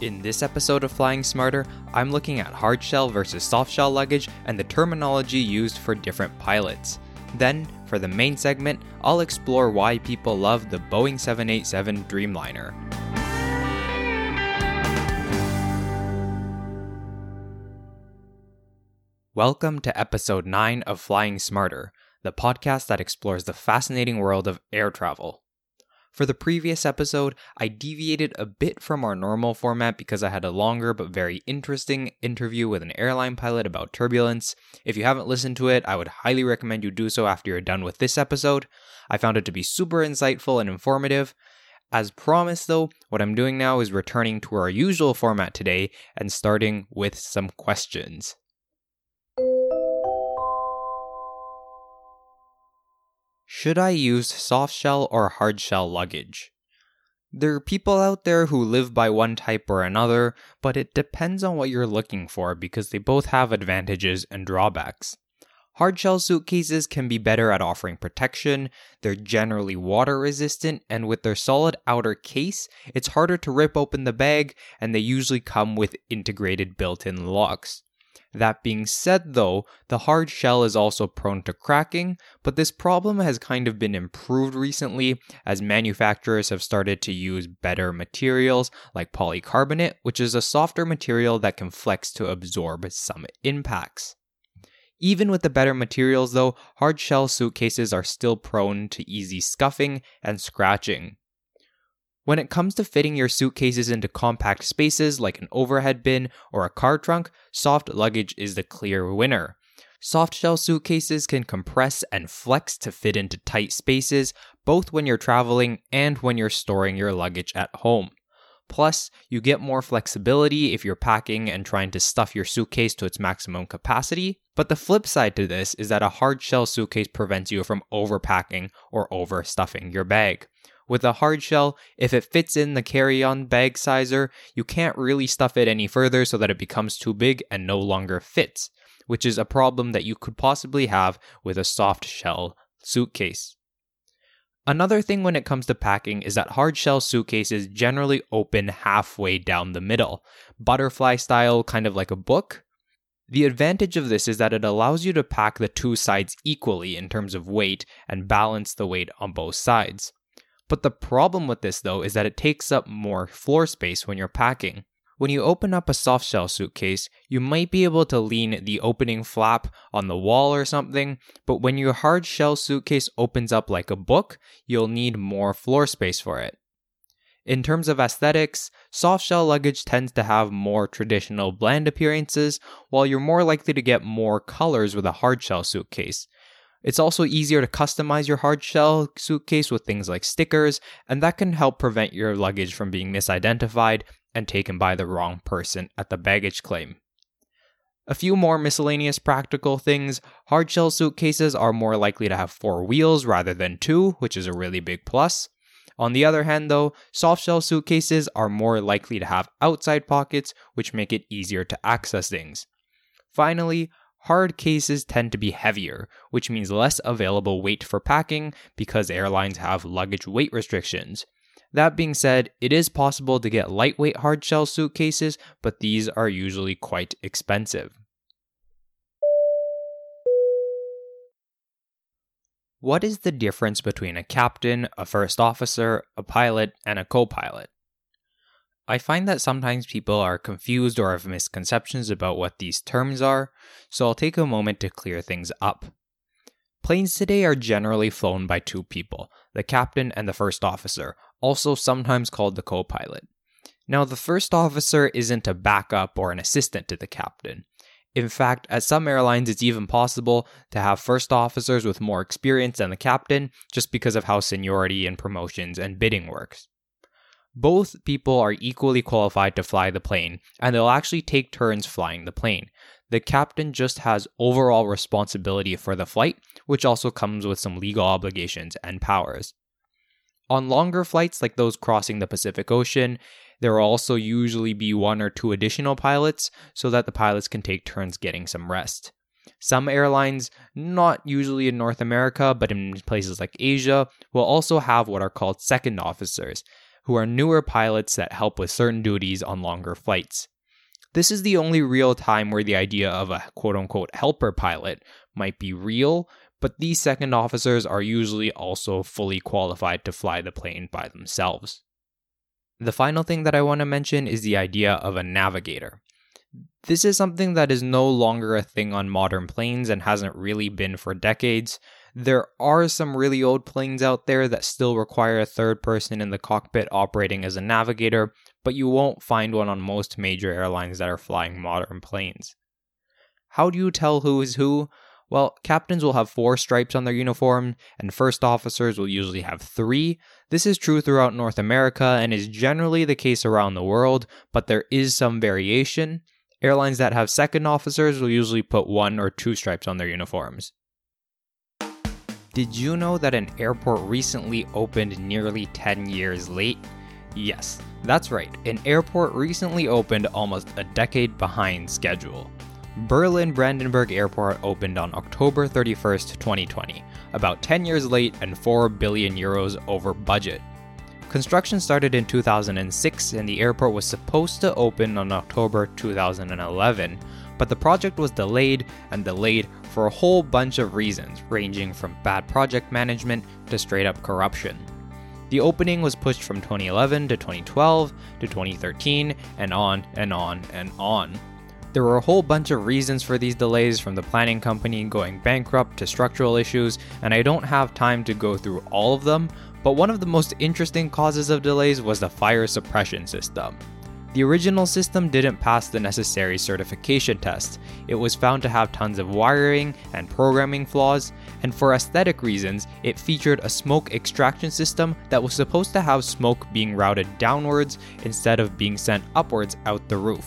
In this episode of Flying Smarter, I'm looking at hardshell versus softshell luggage and the terminology used for different pilots. Then, for the main segment, I'll explore why people love the Boeing 787 Dreamliner. Welcome to episode 9 of Flying Smarter, the podcast that explores the fascinating world of air travel. For the previous episode, I deviated a bit from our normal format because I had a longer but very interesting interview with an airline pilot about turbulence. If you haven't listened to it, I would highly recommend you do so after you're done with this episode. I found it to be super insightful and informative. As promised, though, what I'm doing now is returning to our usual format today and starting with some questions. Should I use softshell or hardshell luggage? There are people out there who live by one type or another, but it depends on what you're looking for because they both have advantages and drawbacks. Hardshell suitcases can be better at offering protection, they're generally water resistant, and with their solid outer case, it's harder to rip open the bag, and they usually come with integrated built in locks. That being said, though, the hard shell is also prone to cracking, but this problem has kind of been improved recently as manufacturers have started to use better materials like polycarbonate, which is a softer material that can flex to absorb some impacts. Even with the better materials, though, hard shell suitcases are still prone to easy scuffing and scratching. When it comes to fitting your suitcases into compact spaces like an overhead bin or a car trunk, soft luggage is the clear winner. Soft shell suitcases can compress and flex to fit into tight spaces, both when you're traveling and when you're storing your luggage at home. Plus, you get more flexibility if you're packing and trying to stuff your suitcase to its maximum capacity. But the flip side to this is that a hard shell suitcase prevents you from overpacking or overstuffing your bag. With a hard shell, if it fits in the carry on bag sizer, you can't really stuff it any further so that it becomes too big and no longer fits, which is a problem that you could possibly have with a soft shell suitcase. Another thing when it comes to packing is that hard shell suitcases generally open halfway down the middle, butterfly style, kind of like a book. The advantage of this is that it allows you to pack the two sides equally in terms of weight and balance the weight on both sides. But the problem with this, though, is that it takes up more floor space when you're packing. When you open up a soft shell suitcase, you might be able to lean the opening flap on the wall or something, but when your hard shell suitcase opens up like a book, you'll need more floor space for it. In terms of aesthetics, soft shell luggage tends to have more traditional bland appearances, while you're more likely to get more colors with a hard shell suitcase. It's also easier to customize your hard shell suitcase with things like stickers, and that can help prevent your luggage from being misidentified and taken by the wrong person at the baggage claim. A few more miscellaneous practical things hard shell suitcases are more likely to have four wheels rather than two, which is a really big plus. On the other hand, though, soft shell suitcases are more likely to have outside pockets, which make it easier to access things. Finally, Hard cases tend to be heavier, which means less available weight for packing because airlines have luggage weight restrictions. That being said, it is possible to get lightweight hardshell suitcases, but these are usually quite expensive. What is the difference between a captain, a first officer, a pilot, and a co pilot? I find that sometimes people are confused or have misconceptions about what these terms are, so I'll take a moment to clear things up. Planes today are generally flown by two people, the captain and the first officer, also sometimes called the co pilot. Now, the first officer isn't a backup or an assistant to the captain. In fact, at some airlines, it's even possible to have first officers with more experience than the captain just because of how seniority and promotions and bidding works. Both people are equally qualified to fly the plane, and they'll actually take turns flying the plane. The captain just has overall responsibility for the flight, which also comes with some legal obligations and powers. On longer flights, like those crossing the Pacific Ocean, there will also usually be one or two additional pilots so that the pilots can take turns getting some rest. Some airlines, not usually in North America, but in places like Asia, will also have what are called second officers, who are newer pilots that help with certain duties on longer flights. This is the only real time where the idea of a quote unquote helper pilot might be real, but these second officers are usually also fully qualified to fly the plane by themselves. The final thing that I want to mention is the idea of a navigator. This is something that is no longer a thing on modern planes and hasn't really been for decades. There are some really old planes out there that still require a third person in the cockpit operating as a navigator, but you won't find one on most major airlines that are flying modern planes. How do you tell who is who? Well, captains will have four stripes on their uniform, and first officers will usually have three. This is true throughout North America and is generally the case around the world, but there is some variation. Airlines that have second officers will usually put one or two stripes on their uniforms. Did you know that an airport recently opened nearly 10 years late? Yes, that's right, an airport recently opened almost a decade behind schedule. Berlin Brandenburg Airport opened on October 31st, 2020, about 10 years late and 4 billion euros over budget. Construction started in 2006 and the airport was supposed to open on October 2011, but the project was delayed and delayed for a whole bunch of reasons, ranging from bad project management to straight up corruption. The opening was pushed from 2011 to 2012 to 2013 and on and on and on. There were a whole bunch of reasons for these delays from the planning company going bankrupt to structural issues, and I don't have time to go through all of them, but one of the most interesting causes of delays was the fire suppression system. The original system didn't pass the necessary certification test. It was found to have tons of wiring and programming flaws, and for aesthetic reasons, it featured a smoke extraction system that was supposed to have smoke being routed downwards instead of being sent upwards out the roof.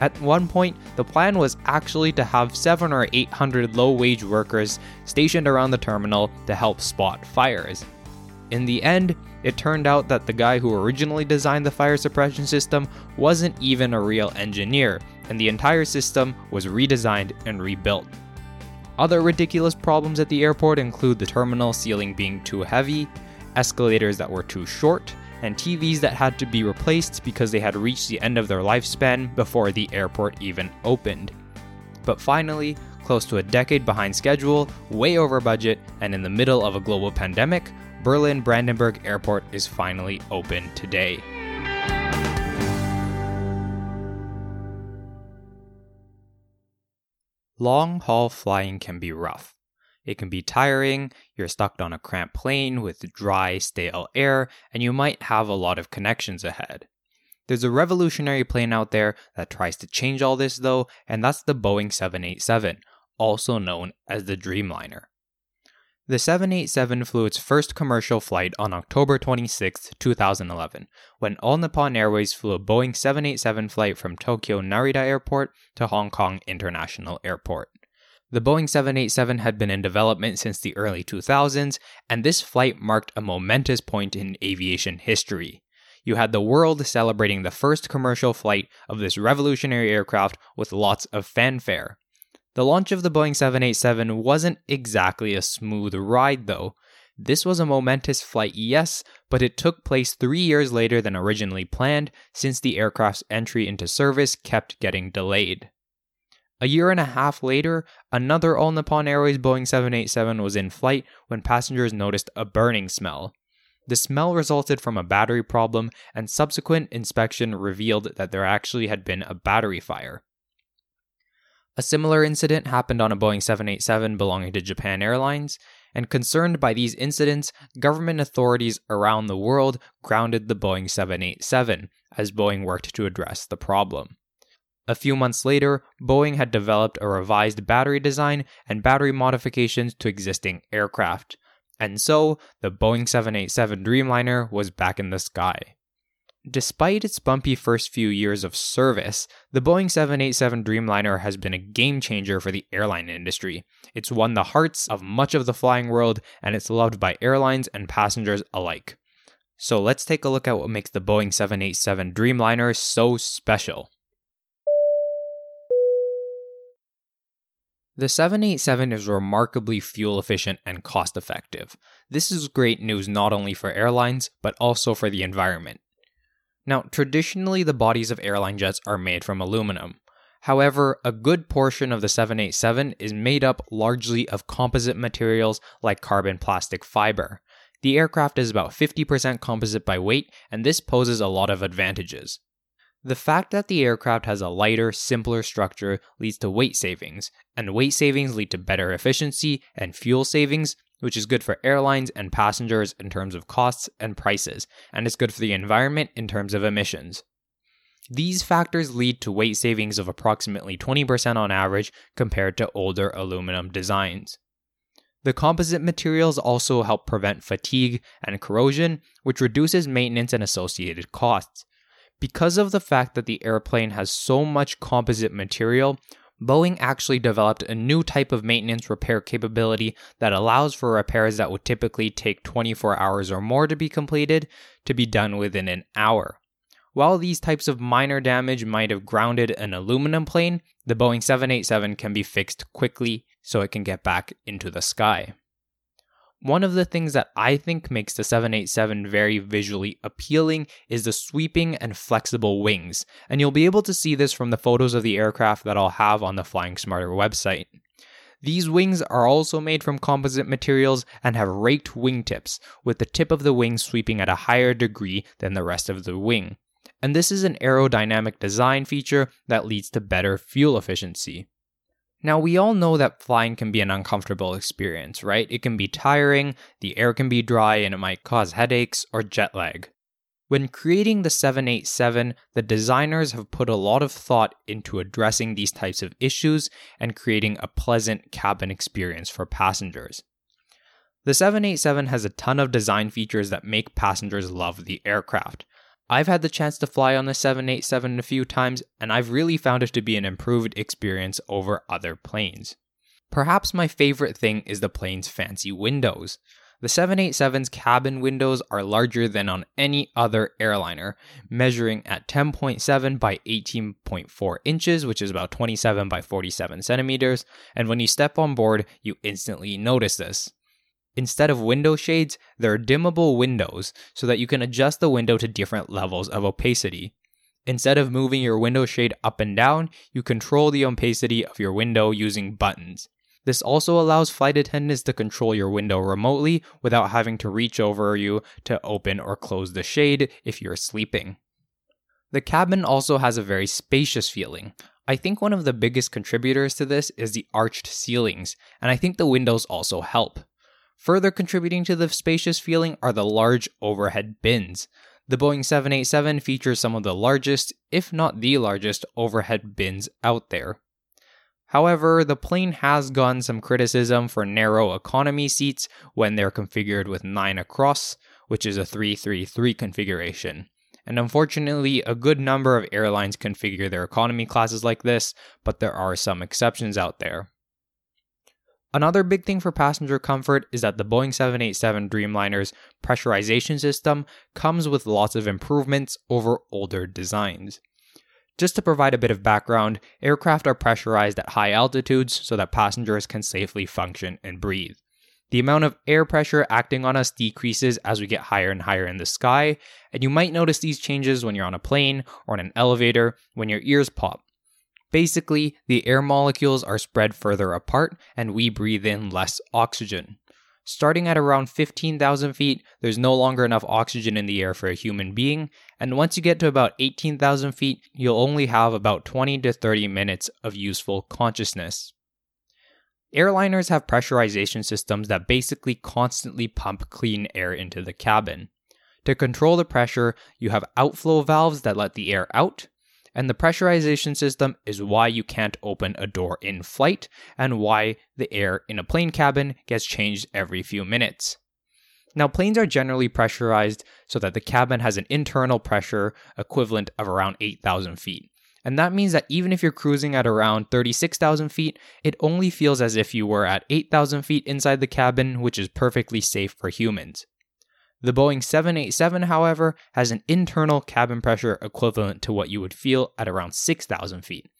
At one point, the plan was actually to have 7 or 800 low wage workers stationed around the terminal to help spot fires. In the end, it turned out that the guy who originally designed the fire suppression system wasn't even a real engineer, and the entire system was redesigned and rebuilt. Other ridiculous problems at the airport include the terminal ceiling being too heavy, escalators that were too short, and TVs that had to be replaced because they had reached the end of their lifespan before the airport even opened. But finally, close to a decade behind schedule, way over budget, and in the middle of a global pandemic, Berlin Brandenburg Airport is finally open today. Long haul flying can be rough. It can be tiring, you're stuck on a cramped plane with dry, stale air, and you might have a lot of connections ahead. There's a revolutionary plane out there that tries to change all this, though, and that's the Boeing 787, also known as the Dreamliner. The 787 flew its first commercial flight on October 26, 2011, when All Nippon Airways flew a Boeing 787 flight from Tokyo Narita Airport to Hong Kong International Airport. The Boeing 787 had been in development since the early 2000s, and this flight marked a momentous point in aviation history. You had the world celebrating the first commercial flight of this revolutionary aircraft with lots of fanfare. The launch of the Boeing 787 wasn't exactly a smooth ride, though. This was a momentous flight, yes, but it took place three years later than originally planned since the aircraft's entry into service kept getting delayed. A year and a half later, another All Nippon Airways Boeing 787 was in flight when passengers noticed a burning smell. The smell resulted from a battery problem, and subsequent inspection revealed that there actually had been a battery fire. A similar incident happened on a Boeing 787 belonging to Japan Airlines, and concerned by these incidents, government authorities around the world grounded the Boeing 787 as Boeing worked to address the problem. A few months later, Boeing had developed a revised battery design and battery modifications to existing aircraft. And so, the Boeing 787 Dreamliner was back in the sky. Despite its bumpy first few years of service, the Boeing 787 Dreamliner has been a game changer for the airline industry. It's won the hearts of much of the flying world, and it's loved by airlines and passengers alike. So let's take a look at what makes the Boeing 787 Dreamliner so special. The 787 is remarkably fuel efficient and cost effective. This is great news not only for airlines, but also for the environment. Now, traditionally, the bodies of airline jets are made from aluminum. However, a good portion of the 787 is made up largely of composite materials like carbon plastic fiber. The aircraft is about 50% composite by weight, and this poses a lot of advantages. The fact that the aircraft has a lighter, simpler structure leads to weight savings, and weight savings lead to better efficiency and fuel savings, which is good for airlines and passengers in terms of costs and prices, and is good for the environment in terms of emissions. These factors lead to weight savings of approximately 20% on average compared to older aluminum designs. The composite materials also help prevent fatigue and corrosion, which reduces maintenance and associated costs. Because of the fact that the airplane has so much composite material, Boeing actually developed a new type of maintenance repair capability that allows for repairs that would typically take 24 hours or more to be completed to be done within an hour. While these types of minor damage might have grounded an aluminum plane, the Boeing 787 can be fixed quickly so it can get back into the sky. One of the things that I think makes the 787 very visually appealing is the sweeping and flexible wings, and you'll be able to see this from the photos of the aircraft that I'll have on the Flying Smarter website. These wings are also made from composite materials and have raked wingtips, with the tip of the wing sweeping at a higher degree than the rest of the wing. And this is an aerodynamic design feature that leads to better fuel efficiency. Now, we all know that flying can be an uncomfortable experience, right? It can be tiring, the air can be dry, and it might cause headaches or jet lag. When creating the 787, the designers have put a lot of thought into addressing these types of issues and creating a pleasant cabin experience for passengers. The 787 has a ton of design features that make passengers love the aircraft. I've had the chance to fly on the 787 a few times, and I've really found it to be an improved experience over other planes. Perhaps my favorite thing is the plane's fancy windows. The 787's cabin windows are larger than on any other airliner, measuring at 10.7 by 18.4 inches, which is about 27 by 47 centimeters, and when you step on board, you instantly notice this. Instead of window shades, there are dimmable windows so that you can adjust the window to different levels of opacity. Instead of moving your window shade up and down, you control the opacity of your window using buttons. This also allows flight attendants to control your window remotely without having to reach over you to open or close the shade if you're sleeping. The cabin also has a very spacious feeling. I think one of the biggest contributors to this is the arched ceilings, and I think the windows also help. Further contributing to the spacious feeling are the large overhead bins. The Boeing 787 features some of the largest, if not the largest, overhead bins out there. However, the plane has gotten some criticism for narrow economy seats when they're configured with 9 across, which is a 333 configuration. And unfortunately, a good number of airlines configure their economy classes like this, but there are some exceptions out there. Another big thing for passenger comfort is that the Boeing 787 Dreamliner's pressurization system comes with lots of improvements over older designs. Just to provide a bit of background, aircraft are pressurized at high altitudes so that passengers can safely function and breathe. The amount of air pressure acting on us decreases as we get higher and higher in the sky, and you might notice these changes when you're on a plane or in an elevator when your ears pop. Basically, the air molecules are spread further apart and we breathe in less oxygen. Starting at around 15,000 feet, there's no longer enough oxygen in the air for a human being, and once you get to about 18,000 feet, you'll only have about 20 to 30 minutes of useful consciousness. Airliners have pressurization systems that basically constantly pump clean air into the cabin. To control the pressure, you have outflow valves that let the air out, and the pressurization system is why you can't open a door in flight and why the air in a plane cabin gets changed every few minutes. Now, planes are generally pressurized so that the cabin has an internal pressure equivalent of around 8,000 feet. And that means that even if you're cruising at around 36,000 feet, it only feels as if you were at 8,000 feet inside the cabin, which is perfectly safe for humans. The Boeing 787, however, has an internal cabin pressure equivalent to what you would feel at around 6,000 feet.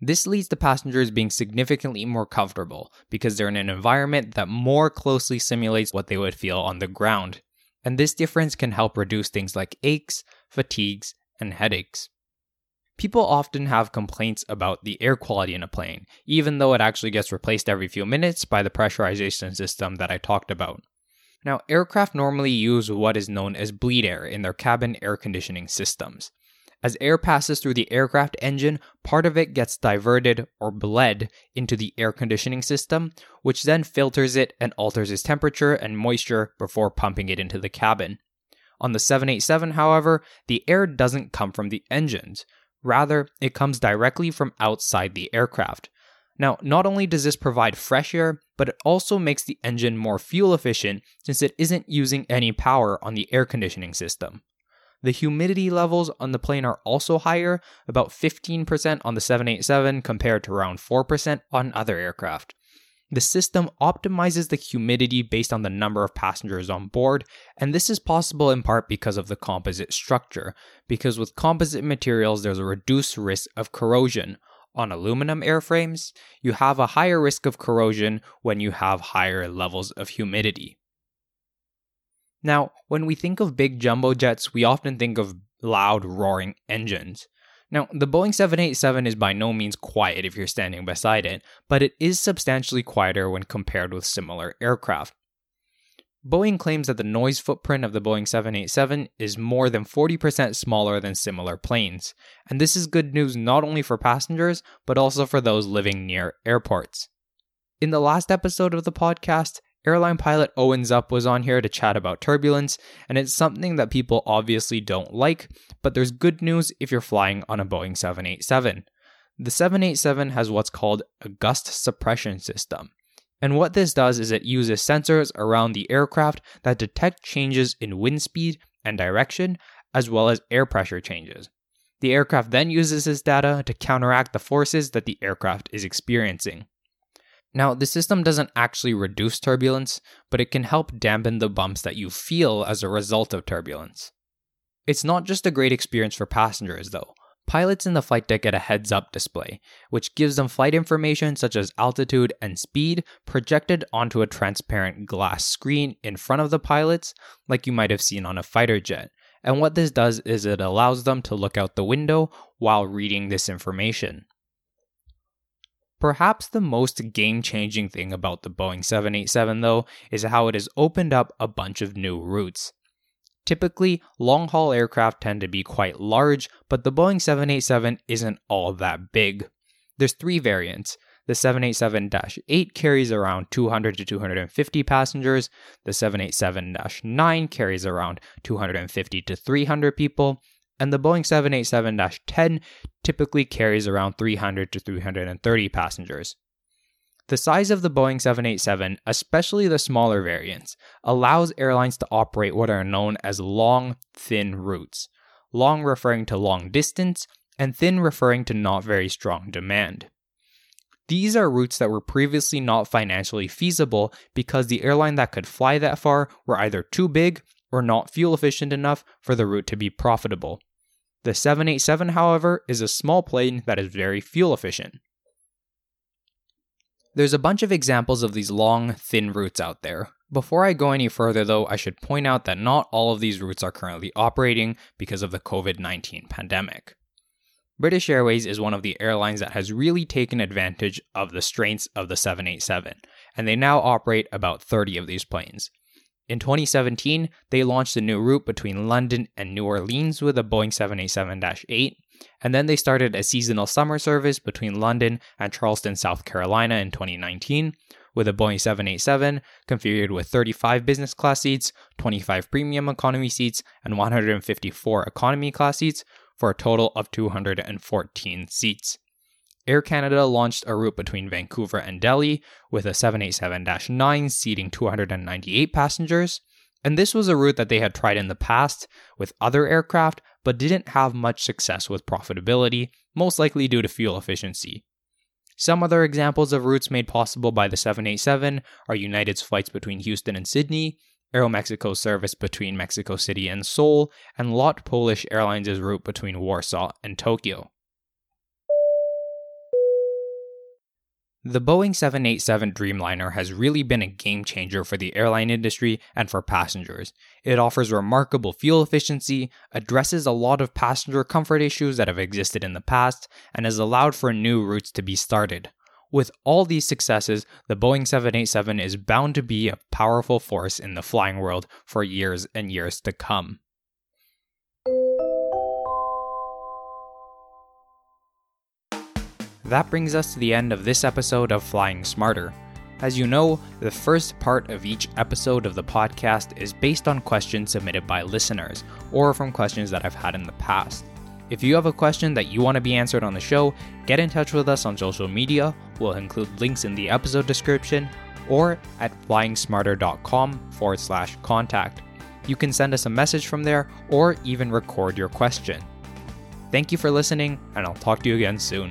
This leads to passengers being significantly more comfortable because they're in an environment that more closely simulates what they would feel on the ground. And this difference can help reduce things like aches, fatigues, and headaches. People often have complaints about the air quality in a plane, even though it actually gets replaced every few minutes by the pressurization system that I talked about. Now, aircraft normally use what is known as bleed air in their cabin air conditioning systems. As air passes through the aircraft engine, part of it gets diverted or bled into the air conditioning system, which then filters it and alters its temperature and moisture before pumping it into the cabin. On the 787, however, the air doesn't come from the engines. Rather, it comes directly from outside the aircraft. Now, not only does this provide fresh air, but it also makes the engine more fuel efficient since it isn't using any power on the air conditioning system. The humidity levels on the plane are also higher, about 15% on the 787 compared to around 4% on other aircraft. The system optimizes the humidity based on the number of passengers on board, and this is possible in part because of the composite structure. Because with composite materials, there's a reduced risk of corrosion. On aluminum airframes, you have a higher risk of corrosion when you have higher levels of humidity. Now, when we think of big jumbo jets, we often think of loud, roaring engines. Now, the Boeing 787 is by no means quiet if you're standing beside it, but it is substantially quieter when compared with similar aircraft. Boeing claims that the noise footprint of the Boeing 787 is more than 40% smaller than similar planes, and this is good news not only for passengers, but also for those living near airports. In the last episode of the podcast, Airline pilot Owen Zupp was on here to chat about turbulence, and it's something that people obviously don't like, but there's good news if you're flying on a Boeing 787. The 787 has what's called a gust suppression system. And what this does is it uses sensors around the aircraft that detect changes in wind speed and direction, as well as air pressure changes. The aircraft then uses this data to counteract the forces that the aircraft is experiencing. Now, the system doesn't actually reduce turbulence, but it can help dampen the bumps that you feel as a result of turbulence. It's not just a great experience for passengers, though. Pilots in the flight deck get a heads up display, which gives them flight information such as altitude and speed projected onto a transparent glass screen in front of the pilots, like you might have seen on a fighter jet. And what this does is it allows them to look out the window while reading this information. Perhaps the most game changing thing about the Boeing 787, though, is how it has opened up a bunch of new routes. Typically, long haul aircraft tend to be quite large, but the Boeing 787 isn't all that big. There's three variants. The 787 8 carries around 200 to 250 passengers, the 787 9 carries around 250 to 300 people, and the Boeing 787 10 typically carries around 300 to 330 passengers. The size of the Boeing 787, especially the smaller variants, allows airlines to operate what are known as long, thin routes. Long referring to long distance, and thin referring to not very strong demand. These are routes that were previously not financially feasible because the airline that could fly that far were either too big or not fuel efficient enough for the route to be profitable. The 787, however, is a small plane that is very fuel efficient. There's a bunch of examples of these long, thin routes out there. Before I go any further, though, I should point out that not all of these routes are currently operating because of the COVID 19 pandemic. British Airways is one of the airlines that has really taken advantage of the strengths of the 787, and they now operate about 30 of these planes. In 2017, they launched a new route between London and New Orleans with a Boeing 787 8, and then they started a seasonal summer service between London and Charleston, South Carolina in 2019 with a Boeing 787 configured with 35 business class seats, 25 premium economy seats, and 154 economy class seats for a total of 214 seats. Air Canada launched a route between Vancouver and Delhi with a 787 9 seating 298 passengers. And this was a route that they had tried in the past with other aircraft, but didn't have much success with profitability, most likely due to fuel efficiency. Some other examples of routes made possible by the 787 are United's flights between Houston and Sydney, Aeromexico's service between Mexico City and Seoul, and LOT Polish Airlines' route between Warsaw and Tokyo. The Boeing 787 Dreamliner has really been a game changer for the airline industry and for passengers. It offers remarkable fuel efficiency, addresses a lot of passenger comfort issues that have existed in the past, and has allowed for new routes to be started. With all these successes, the Boeing 787 is bound to be a powerful force in the flying world for years and years to come. That brings us to the end of this episode of Flying Smarter. As you know, the first part of each episode of the podcast is based on questions submitted by listeners or from questions that I've had in the past. If you have a question that you want to be answered on the show, get in touch with us on social media. We'll include links in the episode description or at flyingsmarter.com forward slash contact. You can send us a message from there or even record your question. Thank you for listening, and I'll talk to you again soon.